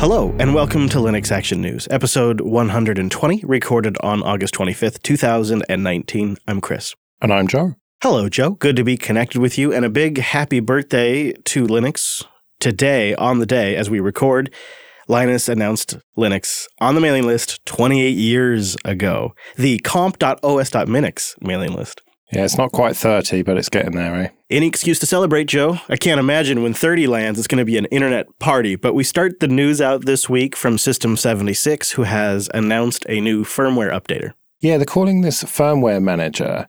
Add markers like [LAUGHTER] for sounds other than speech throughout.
Hello, and welcome to Linux Action News, episode 120, recorded on August 25th, 2019. I'm Chris. And I'm Joe. Hello, Joe. Good to be connected with you, and a big happy birthday to Linux. Today, on the day, as we record, Linus announced Linux on the mailing list 28 years ago, the comp.os.minix mailing list. Yeah, it's not quite 30, but it's getting there, eh? Any excuse to celebrate, Joe. I can't imagine when 30 lands, it's going to be an internet party. But we start the news out this week from System 76, who has announced a new firmware updater. Yeah, they're calling this Firmware Manager,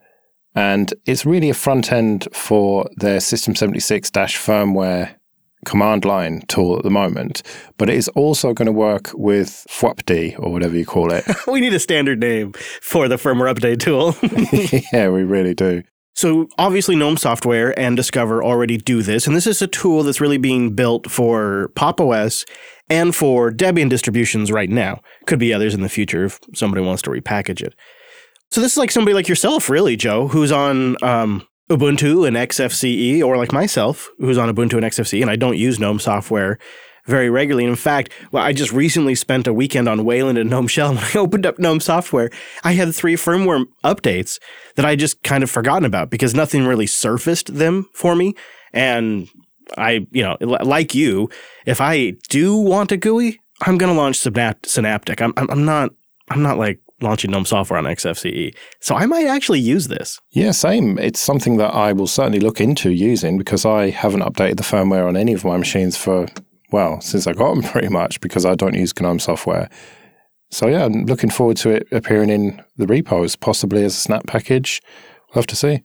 and it's really a front end for their System 76 firmware command line tool at the moment, but it is also going to work with FWUPD or whatever you call it. [LAUGHS] we need a standard name for the firmware update tool. [LAUGHS] [LAUGHS] yeah, we really do. So obviously GNOME software and Discover already do this, and this is a tool that's really being built for Pop! OS and for Debian distributions right now. Could be others in the future if somebody wants to repackage it. So this is like somebody like yourself, really, Joe, who's on um, Ubuntu and XFCE, or like myself, who's on Ubuntu and XFCE, and I don't use GNOME software very regularly. And in fact, well, I just recently spent a weekend on Wayland and GNOME [LAUGHS] Shell. When I opened up GNOME software, I had three firmware updates that I just kind of forgotten about because nothing really surfaced them for me. And I, you know, like you, if I do want a GUI, I'm going to launch Synaptic. I'm, I'm not, I'm not like launching GNOME software on XFCE. So I might actually use this. Yeah, same. It's something that I will certainly look into using because I haven't updated the firmware on any of my machines for, well, since I got them [LAUGHS] pretty much because I don't use GNOME software. So yeah, I'm looking forward to it appearing in the repos, possibly as a snap package. We'll have to see.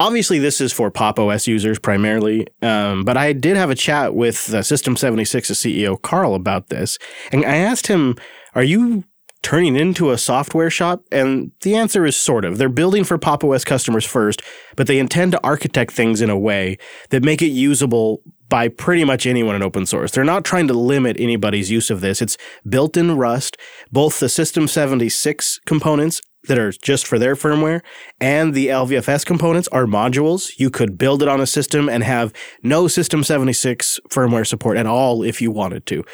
Obviously, this is for Pop! OS users primarily, um, but I did have a chat with uh, System 76's CEO Carl about this, and I asked him, "Are you turning into a software shop? And the answer is sort of. They're building for Pop! OS customers first, but they intend to architect things in a way that make it usable by pretty much anyone in open source. They're not trying to limit anybody's use of this. It's built in Rust. Both the System 76 components that are just for their firmware and the LVFS components are modules. You could build it on a system and have no System 76 firmware support at all if you wanted to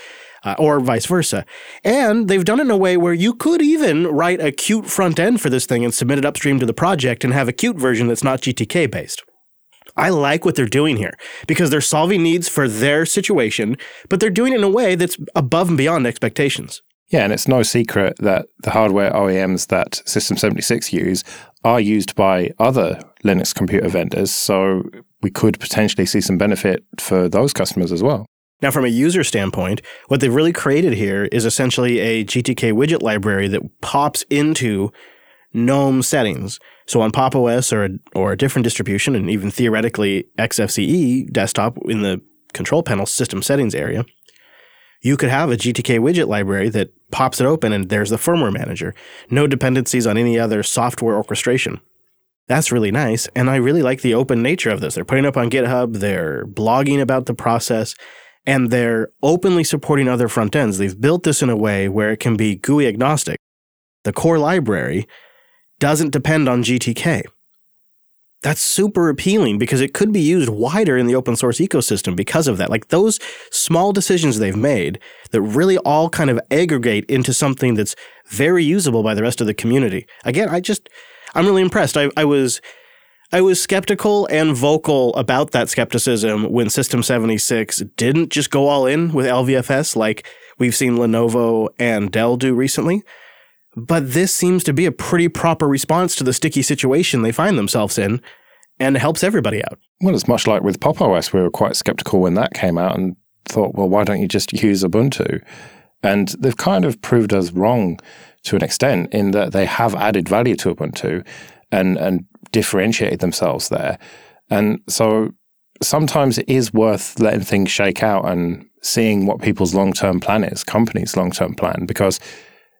uh, or vice versa. And they've done it in a way where you could even write a Qt front end for this thing and submit it upstream to the project and have a Qt version that's not GTK based. I like what they're doing here because they're solving needs for their situation, but they're doing it in a way that's above and beyond expectations. Yeah, and it's no secret that the hardware OEMs that System 76 use are used by other Linux computer vendors. So we could potentially see some benefit for those customers as well. Now, from a user standpoint, what they've really created here is essentially a GTK widget library that pops into GNOME settings. So on Pop! OS or a, or a different distribution, and even theoretically XFCE desktop in the control panel system settings area, you could have a GTK widget library that pops it open and there's the firmware manager. No dependencies on any other software orchestration. That's really nice. And I really like the open nature of this. They're putting up on GitHub, they're blogging about the process, and they're openly supporting other front ends. They've built this in a way where it can be GUI agnostic. The core library doesn't depend on GTK. That's super appealing because it could be used wider in the open source ecosystem because of that. Like those small decisions they've made that really all kind of aggregate into something that's very usable by the rest of the community. Again, I just, I'm really impressed. I, I was I was skeptical and vocal about that skepticism when System 76 didn't just go all in with LVFS like we've seen Lenovo and Dell do recently. But this seems to be a pretty proper response to the sticky situation they find themselves in and helps everybody out. Well, it's much like with Pop! OS. We were quite skeptical when that came out and thought, well, why don't you just use Ubuntu? And they've kind of proved us wrong to an extent in that they have added value to Ubuntu and, and differentiated themselves there. And so sometimes it is worth letting things shake out and seeing what people's long term plan is, companies' long term plan, because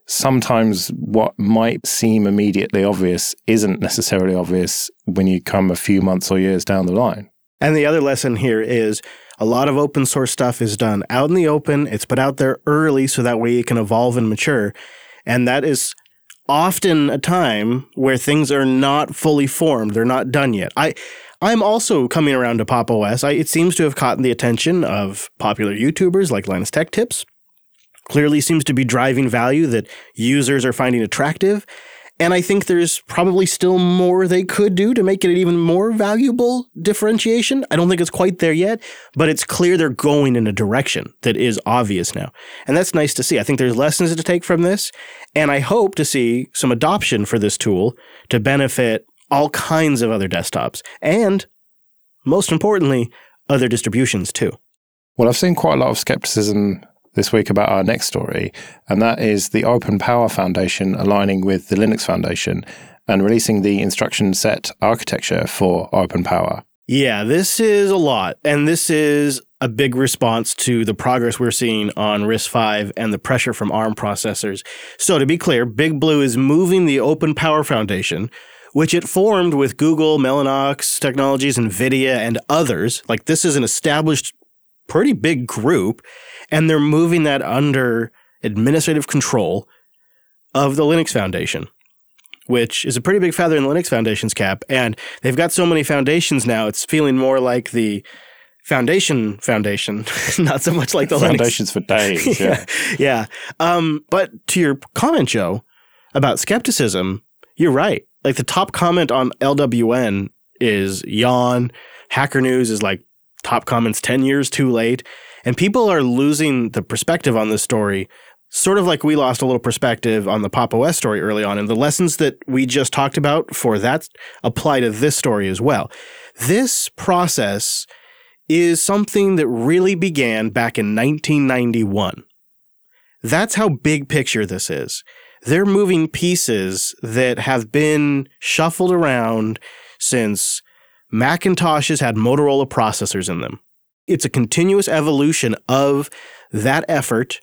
sometimes what might seem immediately obvious isn't necessarily obvious when you come a few months or years down the line. And the other lesson here is a lot of open source stuff is done out in the open. It's put out there early so that way it can evolve and mature. And that is often a time where things are not fully formed. They're not done yet. I, I'm also coming around to Pop! OS. I, it seems to have caught the attention of popular YouTubers like Linus Tech Tips. clearly seems to be driving value that users are finding attractive. And I think there's probably still more they could do to make it an even more valuable differentiation. I don't think it's quite there yet, but it's clear they're going in a direction that is obvious now. And that's nice to see. I think there's lessons to take from this. And I hope to see some adoption for this tool to benefit all kinds of other desktops and, most importantly, other distributions too. Well, I've seen quite a lot of skepticism this week about our next story, and that is the Open Power Foundation aligning with the Linux Foundation and releasing the instruction set architecture for Open Power. Yeah, this is a lot. And this is a big response to the progress we're seeing on RISC-V and the pressure from ARM processors. So to be clear, Big Blue is moving the Open Power Foundation, which it formed with Google, Mellanox Technologies, NVIDIA, and others. Like this is an established, pretty big group and they're moving that under administrative control of the Linux Foundation, which is a pretty big feather in the Linux Foundation's cap. And they've got so many foundations now, it's feeling more like the Foundation Foundation, [LAUGHS] not so much like the Foundations Linux. for days. [LAUGHS] Yeah. yeah. Um, but to your comment, Joe, about skepticism, you're right. Like the top comment on LWN is yawn. Hacker News is like top comments 10 years too late. And people are losing the perspective on this story, sort of like we lost a little perspective on the Pop OS story early on. And the lessons that we just talked about for that apply to this story as well. This process is something that really began back in 1991. That's how big picture this is. They're moving pieces that have been shuffled around since Macintoshes had Motorola processors in them. It's a continuous evolution of that effort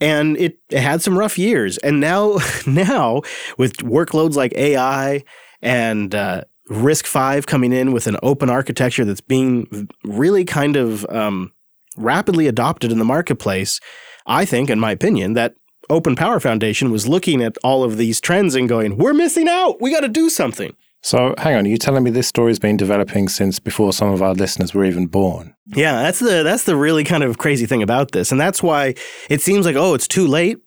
and it, it had some rough years. And now [LAUGHS] now with workloads like ai and uh, RISC-V coming in with an open architecture that's being really kind of um, rapidly adopted in the marketplace i think in my opinion that open power foundation was looking at all of these trends and going we're missing out. We got to do something so, hang on, are you telling me this story's been developing since before some of our listeners were even born? Yeah, that's the that's the really kind of crazy thing about this. And that's why it seems like oh, it's too late.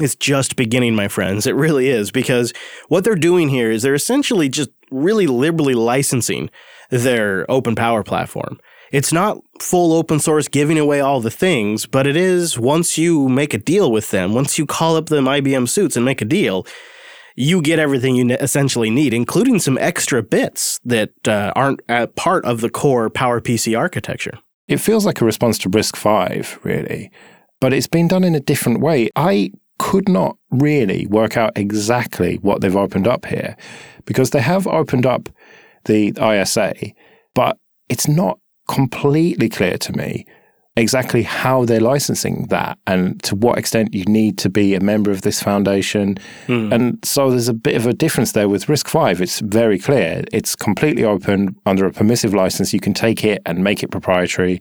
It's just beginning, my friends. It really is because what they're doing here is they're essentially just really liberally licensing their open power platform. It's not full open source giving away all the things, but it is once you make a deal with them, once you call up them IBM suits and make a deal, you get everything you essentially need, including some extra bits that uh, aren't part of the core PowerPC architecture. It feels like a response to RISC-V, really, but it's been done in a different way. I could not really work out exactly what they've opened up here because they have opened up the ISA, but it's not completely clear to me exactly how they're licensing that and to what extent you need to be a member of this foundation. Mm. And so there's a bit of a difference there with RISC-V. It's very clear. It's completely open under a permissive license. You can take it and make it proprietary.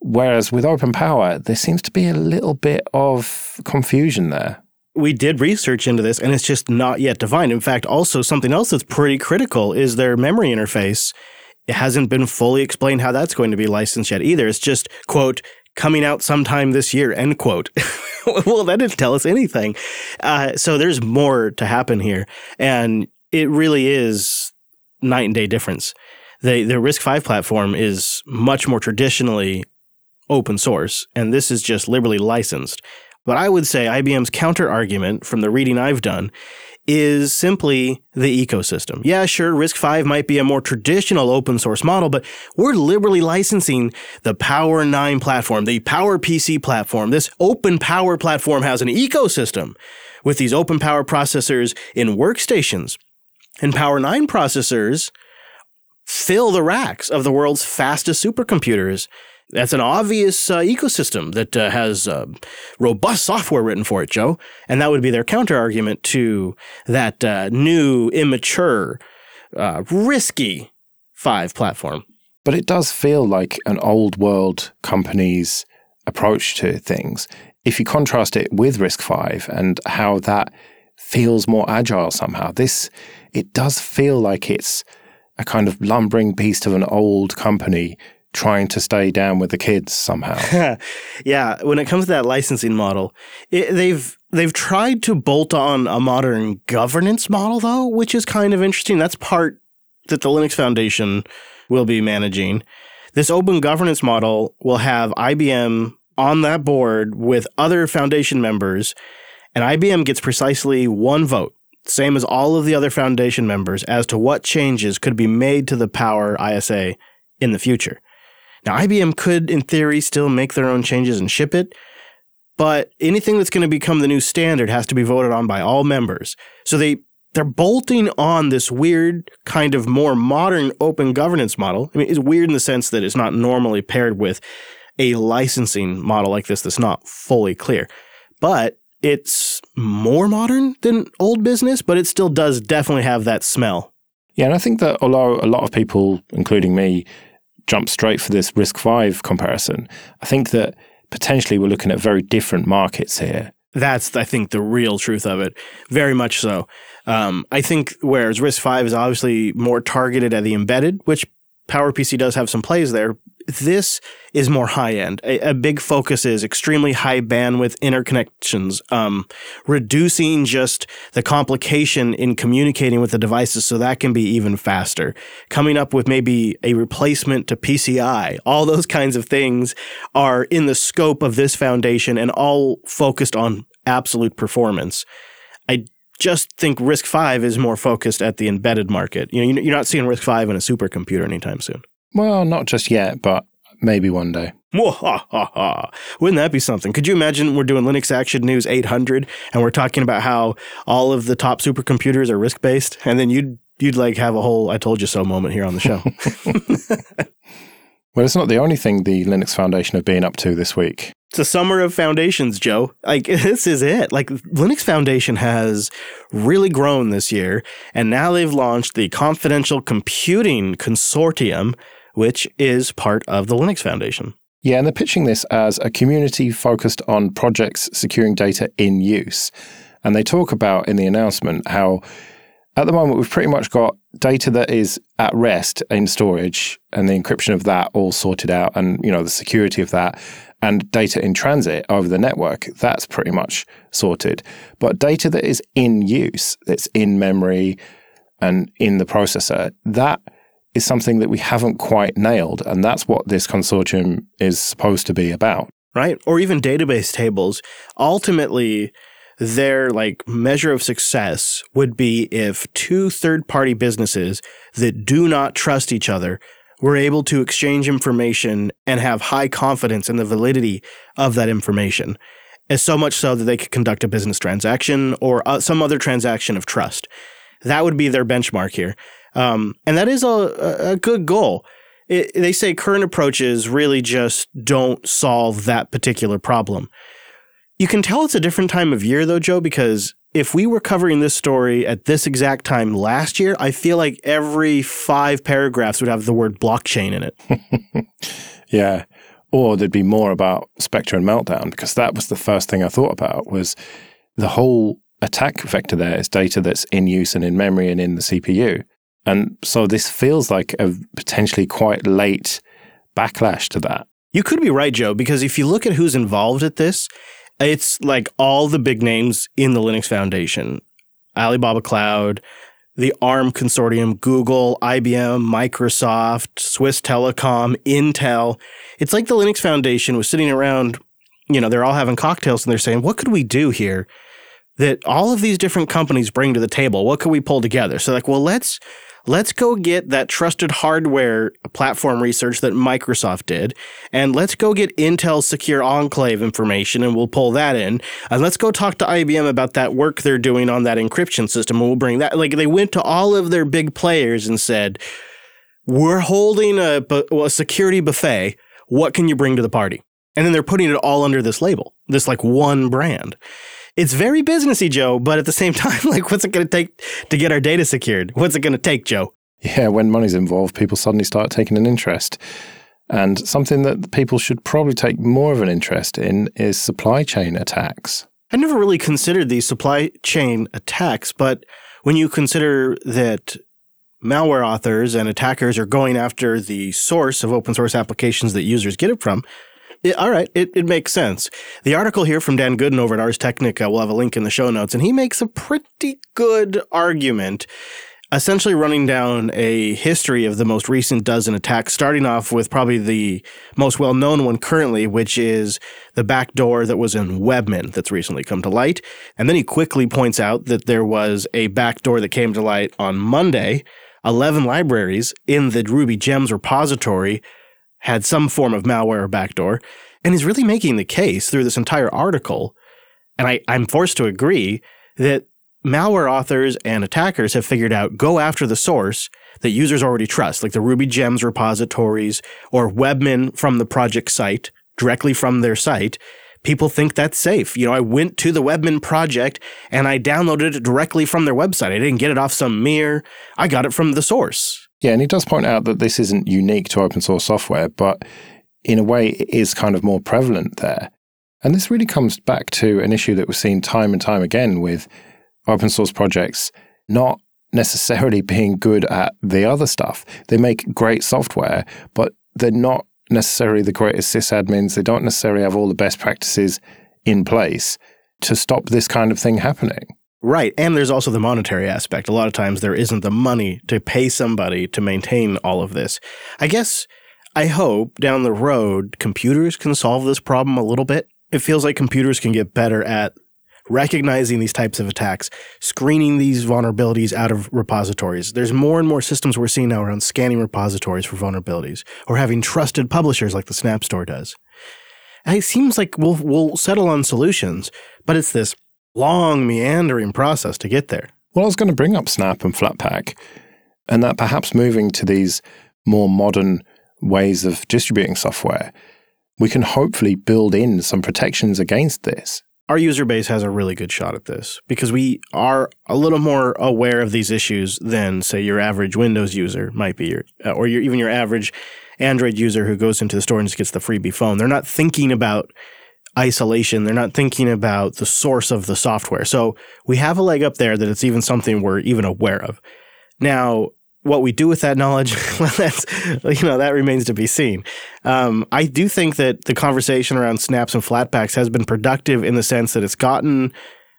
Whereas with open power, there seems to be a little bit of confusion there. We did research into this and it's just not yet defined. In fact, also something else that's pretty critical is their memory interface it hasn't been fully explained how that's going to be licensed yet either. It's just, quote, coming out sometime this year, end quote. [LAUGHS] well, that didn't tell us anything. Uh, so there's more to happen here. And it really is night and day difference. The, the RISC-V platform is much more traditionally open source, and this is just liberally licensed. But I would say IBM's counter argument from the reading I've done is simply the ecosystem. Yeah, sure, RISC-V might be a more traditional open source model, but we're liberally licensing the Power 9 platform, the Power PC platform. This open power platform has an ecosystem with these open power processors in workstations. And Power 9 processors fill the racks of the world's fastest supercomputers that's an obvious uh, ecosystem that uh, has uh, robust software written for it, Joe. And that would be their counter argument to that uh, new, immature, uh, risky five platform. But it does feel like an old world company's approach to things. If you contrast it with RISC-V and how that feels more agile somehow, this it does feel like it's a kind of lumbering beast of an old company trying to stay down with the kids somehow. [LAUGHS] yeah, when it comes to that licensing model, it, they've they've tried to bolt on a modern governance model though, which is kind of interesting. That's part that the Linux Foundation will be managing. This open governance model will have IBM on that board with other foundation members, and IBM gets precisely one vote, same as all of the other foundation members, as to what changes could be made to the Power ISA in the future. Now, IBM could, in theory, still make their own changes and ship it, but anything that's going to become the new standard has to be voted on by all members. So they they're bolting on this weird kind of more modern open governance model. I mean, it's weird in the sense that it's not normally paired with a licensing model like this that's not fully clear. But it's more modern than old business, but it still does definitely have that smell. Yeah, and I think that although a lot of people, including me, jump straight for this RISC-V comparison, I think that potentially we're looking at very different markets here. That's, I think, the real truth of it. Very much so. Um, I think whereas RISC-V is obviously more targeted at the embedded, which PowerPC does have some plays there, this is more high end. A, a, big focus is extremely high bandwidth interconnections, um, reducing just the complication in communicating with the devices so that can be even faster. Coming up with maybe a replacement to PCI, all those kinds of things are in the scope of this foundation and all focused on absolute performance. I just think RISC-V is more focused at the embedded market. You know, you're not seeing RISC-V in a supercomputer anytime soon. Well, not just yet, but maybe one day. Wouldn't that be something? Could you imagine we're doing Linux Action News 800 and we're talking about how all of the top supercomputers are risk based, and then you'd you'd like have a whole "I told you so" moment here on the show. [LAUGHS] [LAUGHS] well, it's not the only thing the Linux Foundation have been up to this week. It's a summer of foundations, Joe. Like [LAUGHS] this is it. Like Linux Foundation has really grown this year, and now they've launched the Confidential Computing Consortium which is part of the Linux Foundation. Yeah, and they're pitching this as a community focused on projects securing data in use. And they talk about in the announcement how at the moment we've pretty much got data that is at rest in storage and the encryption of that all sorted out and you know the security of that and data in transit over the network that's pretty much sorted but data that is in use that's in memory and in the processor that is something that we haven't quite nailed. And that's what this consortium is supposed to be about. Right. Or even database tables. Ultimately, their like measure of success would be if two third party businesses that do not trust each other were able to exchange information and have high confidence in the validity of that information. As so much so that they could conduct a business transaction or uh, some other transaction of trust. That would be their benchmark here. Um, and that is a, a good goal. It, they say current approaches really just don't solve that particular problem. You can tell it's a different time of year, though, Joe, because if we were covering this story at this exact time last year, I feel like every five paragraphs would have the word blockchain in it. [LAUGHS] yeah. Or there'd be more about Spectre and Meltdown, because that was the first thing I thought about was the whole attack vector there is data that's in use and in memory and in the CPU. And so this feels like a potentially quite late backlash to that. You could be right, Joe, because if you look at who's involved at this, it's like all the big names in the Linux Foundation Alibaba Cloud, the ARM consortium, Google, IBM, Microsoft, Swiss Telecom, Intel. It's like the Linux Foundation was sitting around, you know, they're all having cocktails and they're saying, what could we do here that all of these different companies bring to the table? What could we pull together? So, like, well, let's let's go get that trusted hardware platform research that Microsoft did, and let's go get Intel's secure enclave information, and we'll pull that in. And let's go talk to IBM about that work they're doing on that encryption system, and we'll bring that. Like they went to all of their big players and said, "We're holding a, a security buffet. What can you bring to the party?" And then they're putting it all under this label, this like one brand it's very businessy, Joe, but at the same [LAUGHS] time, like, what's it going to take to get our data secured? What's it going to take, Joe? Yeah, when money's involved, people suddenly start taking an interest. And something that people should probably take more of an interest in is supply chain attacks. I never really considered these supply chain attacks, but when you consider that malware authors and attackers are going after the source of open source applications that users get it from, it, all right, it, it makes sense. The article here from Dan Goodin over at Ars Technica, we'll have a link in the show notes, and he makes a pretty good argument essentially running down a history of the most recent dozen attacks, starting off with probably the most well known one currently, which is the backdoor that was in Webmin that's recently come to light. And then he quickly points out that there was a backdoor that came to light on Monday. 11 libraries in the Ruby Gems repository had some form of malware or backdoor. And he's really making the case through this entire article. And I, I'm forced to agree that malware authors and attackers have figured out go after the source that users already trust, like the Ruby Gems repositories or Webmin from the project site, directly from their site. People think that's safe. You know, I went to the Webmin project and I downloaded it directly from their website. I didn't get it off some mirror. I got it from the source. Yeah, and he does point out that this isn't unique to open source software, but in a way it is kind of more prevalent there. And this really comes back to an issue that we've seen time and time again with open source projects not necessarily [LAUGHS] being good at the other stuff. They make great software, but they're not necessarily the greatest sysadmins. They don't necessarily have all the best practices in place to stop this kind of thing happening. Right. And there's also the monetary aspect. A lot of times there isn't the money to pay somebody to maintain all of this. I guess I hope down the road computers can solve this problem a little bit. It feels like computers can get better at recognizing these types of attacks, screening these vulnerabilities out of repositories. There's more and more systems we're seeing now around scanning repositories for vulnerabilities or having trusted publishers like the Snap Store does. And it seems like we'll, we'll settle on solutions, but it's this long, meandering process to get there. Well, I was going to bring up Snap and Flatpak, and that perhaps moving to these more modern ways of distributing software, we can hopefully build in some protections against this our user base has a really good shot at this because we are a little more aware of these issues than, say, your average Windows user might be, your, uh, or your, even your average Android user who goes into the store and just gets the freebie phone. They're not thinking about isolation. They're not thinking about the source of the software. So we have a leg up there that it's even something we're even aware of. Now, what we do with that knowledge, [LAUGHS] well, that's you know that remains to be seen. Um, I do think that the conversation around snaps and flatpaks has been productive in the sense that it's gotten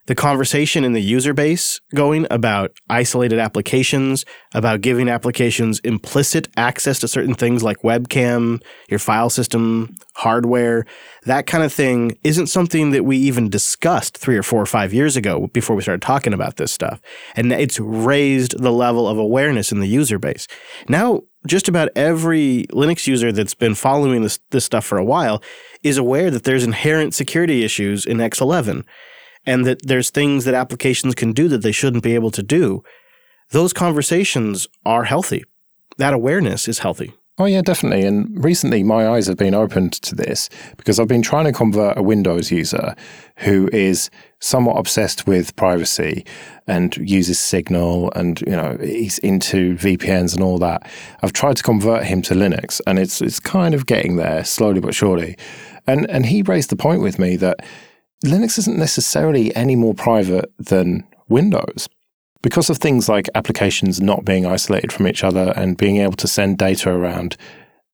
the conversation in the user base going about isolated applications, about giving applications implicit access to certain things like webcam, your file system, hardware, that kind of thing isn't something that we even discussed three or four or five years ago before we started talking about this stuff. And it's raised the level of awareness in the user base. Now, just about every Linux user that's been following this, this stuff for a while is aware that there's inherent security issues in X11 and that there's things that applications can do that they shouldn't be able to do, those conversations are healthy. That awareness is healthy. Oh, yeah, definitely. And recently, my eyes have been opened to this because I've been trying to convert a Windows user who is somewhat obsessed with privacy and uses Signal and, you know, he's into VPNs and all that. I've tried to convert him to Linux and it's, it's kind of getting there slowly but surely. And, and he raised the point with me that Linux isn't necessarily any more private than Windows. Because of things like applications not being isolated from each other and being able to send data around.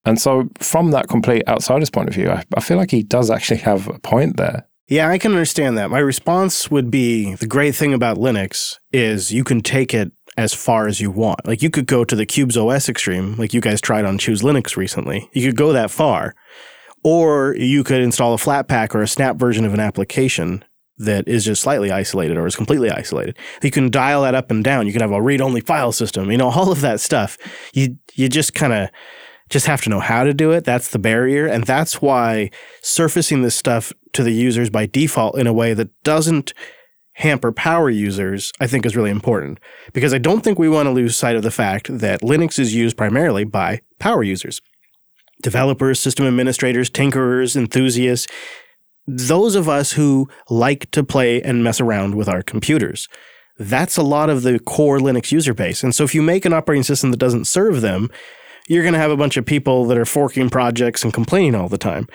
And so, from that complete outsider's point of view, I, I feel like he does actually have a point there. Yeah, I can understand that. My response would be the great thing about Linux is you can take it as far as you want. Like you could go to the Qubes OS extreme, like you guys tried on Choose Linux recently. You could go that far. Or you could install a Flatpak or a snap version of an application that is just slightly isolated or is completely isolated. You can dial that up and down. You can have a read-only file system. You know, [LAUGHS] all of that stuff. You you just kind of just have to know how to do it. That's the barrier, and that's why surfacing this stuff to the users by default in a way that doesn't hamper power users, I think is really important. Because I don't think we want to lose sight of the fact that Linux is used primarily by power users developers, system administrators, tinkerers, enthusiasts, those of us who like to play and mess around with our computers. That's a lot of the core Linux user base. And so if you make an operating system that doesn't serve them, you're going to have a bunch of people that are forking projects and complaining all the time.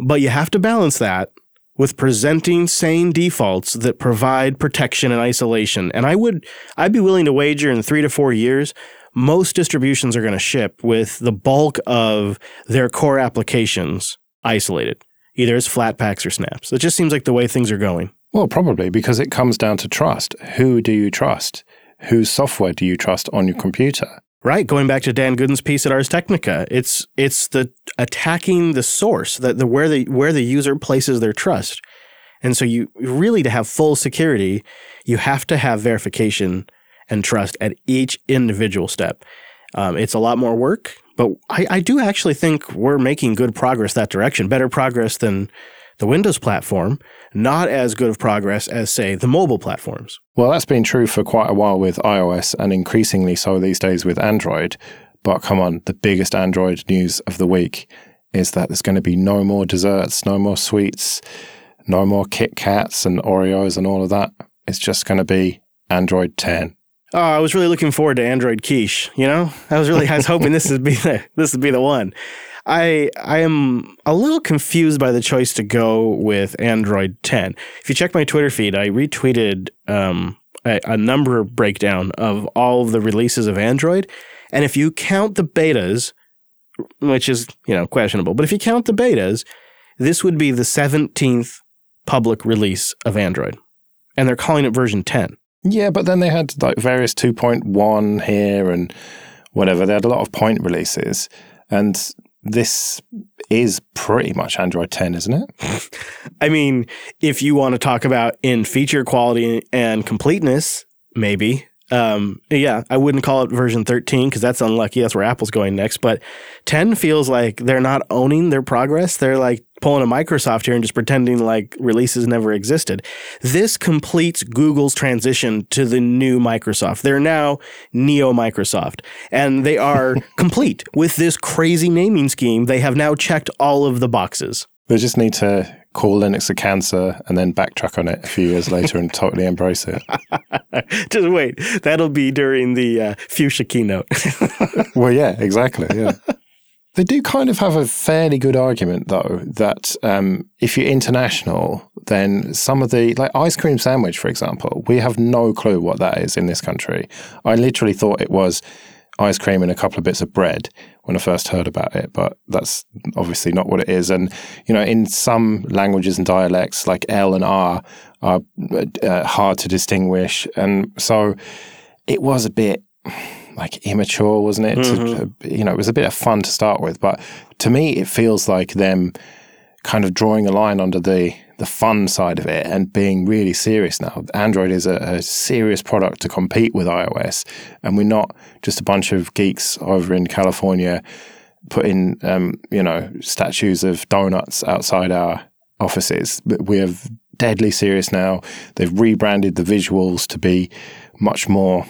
But you have to balance that with presenting sane defaults that provide protection and isolation. And I would I'd be willing to wager in 3 to 4 years most distributions are going to ship with the bulk of their core applications isolated, either as Flatpaks or snaps. It just seems like the way things are going. Well, probably because it comes down to trust. Who do you trust? Whose software do you trust on your computer? Right, going back to Dan Goodin's piece at Ars Technica, it's it's the attacking the source, that the where the where the user places their trust. And so you really to have full security, you have to have verification and trust at each individual step. Um, it's a lot more work, but I, I do actually think we're making good progress that direction, better progress than the Windows platform, not as good of progress as, say, the mobile platforms. Well, that's been true for quite a while with iOS and increasingly so these days with Android. But come on, the biggest Android news of the week is that there's going to be no more desserts, no more sweets, no more Kit Kats and Oreos and all of that. It's just going to be Android 10. Oh, I was really looking forward to Android Quiche. You know, I was really I was hoping this would be the [LAUGHS] this would be the one. I I am a little confused by the choice to go with Android 10. If you check my Twitter feed, I retweeted um, a, a number breakdown of all of the releases of Android, and if you count the betas, which is you know questionable, but if you count the betas, this would be the 17th public release of Android, and they're calling it version 10. Yeah, but then they had like various 2.1 here and whatever. They had a lot of point releases. And this is pretty much Android 10, isn't it? [LAUGHS] I mean, if you want to talk about in feature quality and completeness, maybe. Um, yeah, I wouldn't call it version 13 because that's unlucky. That's where Apple's going next. But 10 feels like they're not owning their progress. They're like pulling a Microsoft here and just pretending like releases never existed. This completes Google's transition to the new Microsoft. They're now Neo Microsoft and they are [LAUGHS] complete with this crazy naming scheme. They have now checked all of the boxes. They just need to call Linux a cancer and then backtrack on it a few years later and totally embrace it. [LAUGHS] just wait. That'll be during the uh, Fuchsia keynote. [LAUGHS] well, yeah, exactly. Yeah. They do kind of have a fairly good argument, though, that um, if you're international, then some of the, like ice cream sandwich, for example, we have no clue what that is in this country. I literally thought it was ice cream and a couple of bits of bread when I first heard about it, but that's obviously not what it is. And, you know, in some languages and dialects, like L and R are uh, hard to distinguish. And so it was a bit like immature, wasn't it? Mm-hmm. To, you know, it was a bit of fun to start with, but to me, it feels like them kind of drawing a line under the the fun side of it and being really serious now. Android is a, a, serious product to compete with iOS, and we're not just a bunch of geeks over in California putting, um, you know, statues of donuts outside our offices. We are deadly serious now. They've rebranded the visuals to be much more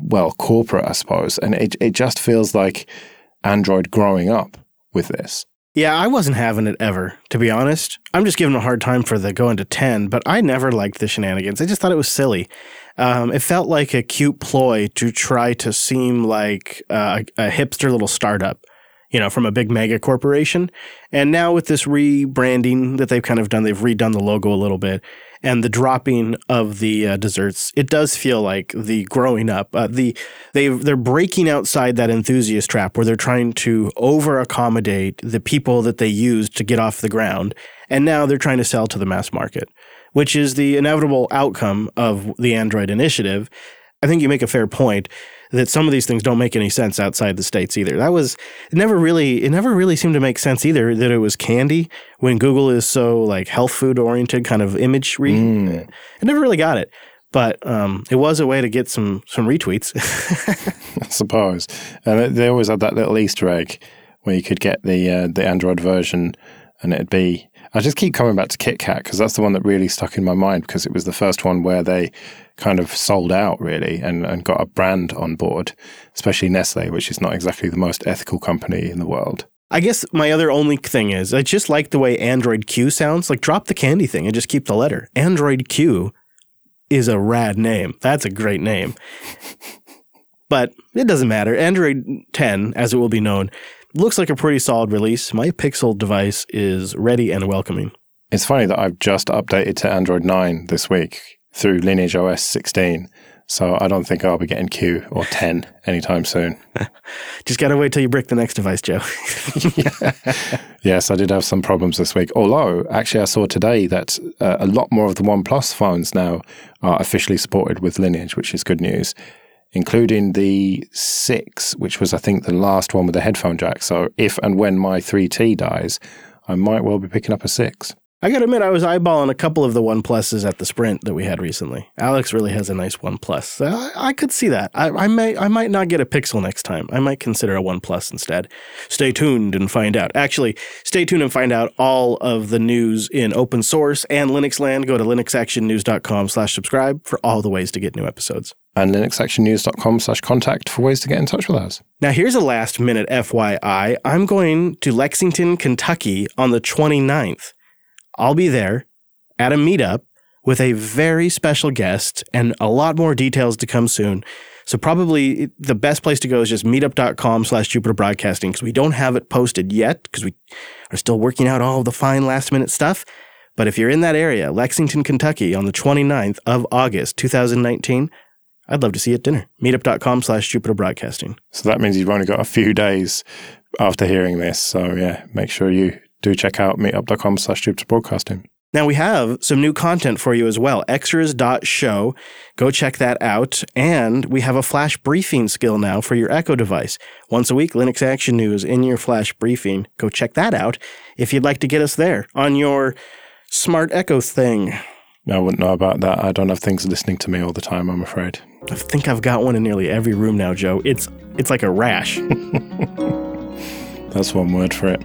well, corporate, I suppose. And it, it just feels like Android growing up with this. Yeah, I wasn't having it ever, to be honest. I'm just giving a hard time for the going to 10, but I never liked the shenanigans. I just thought it was silly. Um, it felt like a cute ploy to try to seem like uh, a hipster little startup, you know, from a big mega corporation. And now with this rebranding that they've kind of done, they've redone the logo a little bit and the dropping of the uh, desserts, it does feel like the growing up. Uh, the they they're breaking outside that enthusiast trap where they're trying to over accommodate the people that they used to get off the ground, and now they're trying to sell to the mass market, which is the inevitable outcome of the Android initiative. I think you make a fair point that some of these things don't make any sense outside the states either. That was it never really it never really seemed to make sense either that it was candy when Google is so like health food oriented kind of imagery. Mm. I never really got it. But um, it was a way to get some some retweets. [LAUGHS] I suppose, and they always had that little Easter egg where you could get the uh, the Android version, and it'd be I just keep coming back to KitKat because that's the one that really stuck in my mind because it was the first one where they kind of sold out really and, and got a brand on board, especially Nestle, which is not exactly the most ethical company in the world. I guess my other only thing is I just like the way Android Q sounds. Like drop the candy thing and just keep the letter. Android Q is a rad name. That's a great name. [LAUGHS] but it doesn't matter. Android 10, as it will be known, looks like a pretty solid release. My Pixel device is ready and welcoming. It's funny that I've just updated to Android 9 this week through Lineage OS 16. So I don't think I'll be getting Q or 10 anytime soon. [LAUGHS] Just got to wait till you brick the next device, Joe. [LAUGHS] yes, I did have some problems this week. Although, actually, I saw today that uh, a lot more of the OnePlus phones now are officially supported with Lineage, which is good news, including the 6, which was, I think, the last one with the headphone jack. So if and when my 3T dies, I might well be picking up a 6. I got to admit, I was eyeballing a couple of the OnePluses at the Sprint that we had recently. Alex really has a nice OnePlus. I, I could see that. I, I, may, I might not get a Pixel next time. I might consider a OnePlus instead. Stay tuned and find out. Actually, stay tuned and find out all of the news in open source and Linux land. Go to linuxactionnews.com/slash-subscribe for all the ways to get new episodes and linuxactionnews.com slash contact for ways to get in touch with us. Now, here's a last minute FYI. I'm going to Lexington, Kentucky on the 29th. I'll be there at a meetup with a very special guest and a lot more details to come soon. So probably the best place to go is just meetup.com slash Jupiter Broadcasting because we don't have it posted yet because we are still working out all the fine last minute stuff. But if you're in that area, Lexington, Kentucky on the 29th of August, 2019, I'd love to see you at dinner. Meetup.com slash Jupiter Broadcasting. So that means you've only got a few days after hearing this. So yeah, make sure you do check out meetup.com slash Jupiter Broadcasting. Now we have some new content for you as well. Extras.show. Go check that out. And we have a flash briefing skill now for your Echo device. Once a week, Linux Action News in your flash briefing. Go check that out if you'd like to get us there on your smart Echo thing. I wouldn't know about that. I don't have things listening to me all the time, I'm afraid. I think I've got one in nearly every room now, Joe. It's it's like a rash. [LAUGHS] That's one word for it.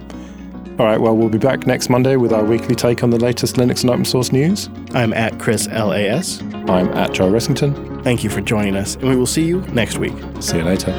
All right, well, we'll be back next Monday with our weekly take on the latest Linux and open source news. I'm at Chris LAS. I'm at Joe Ressington. Thank you for joining us, and we will see you next week. See you later.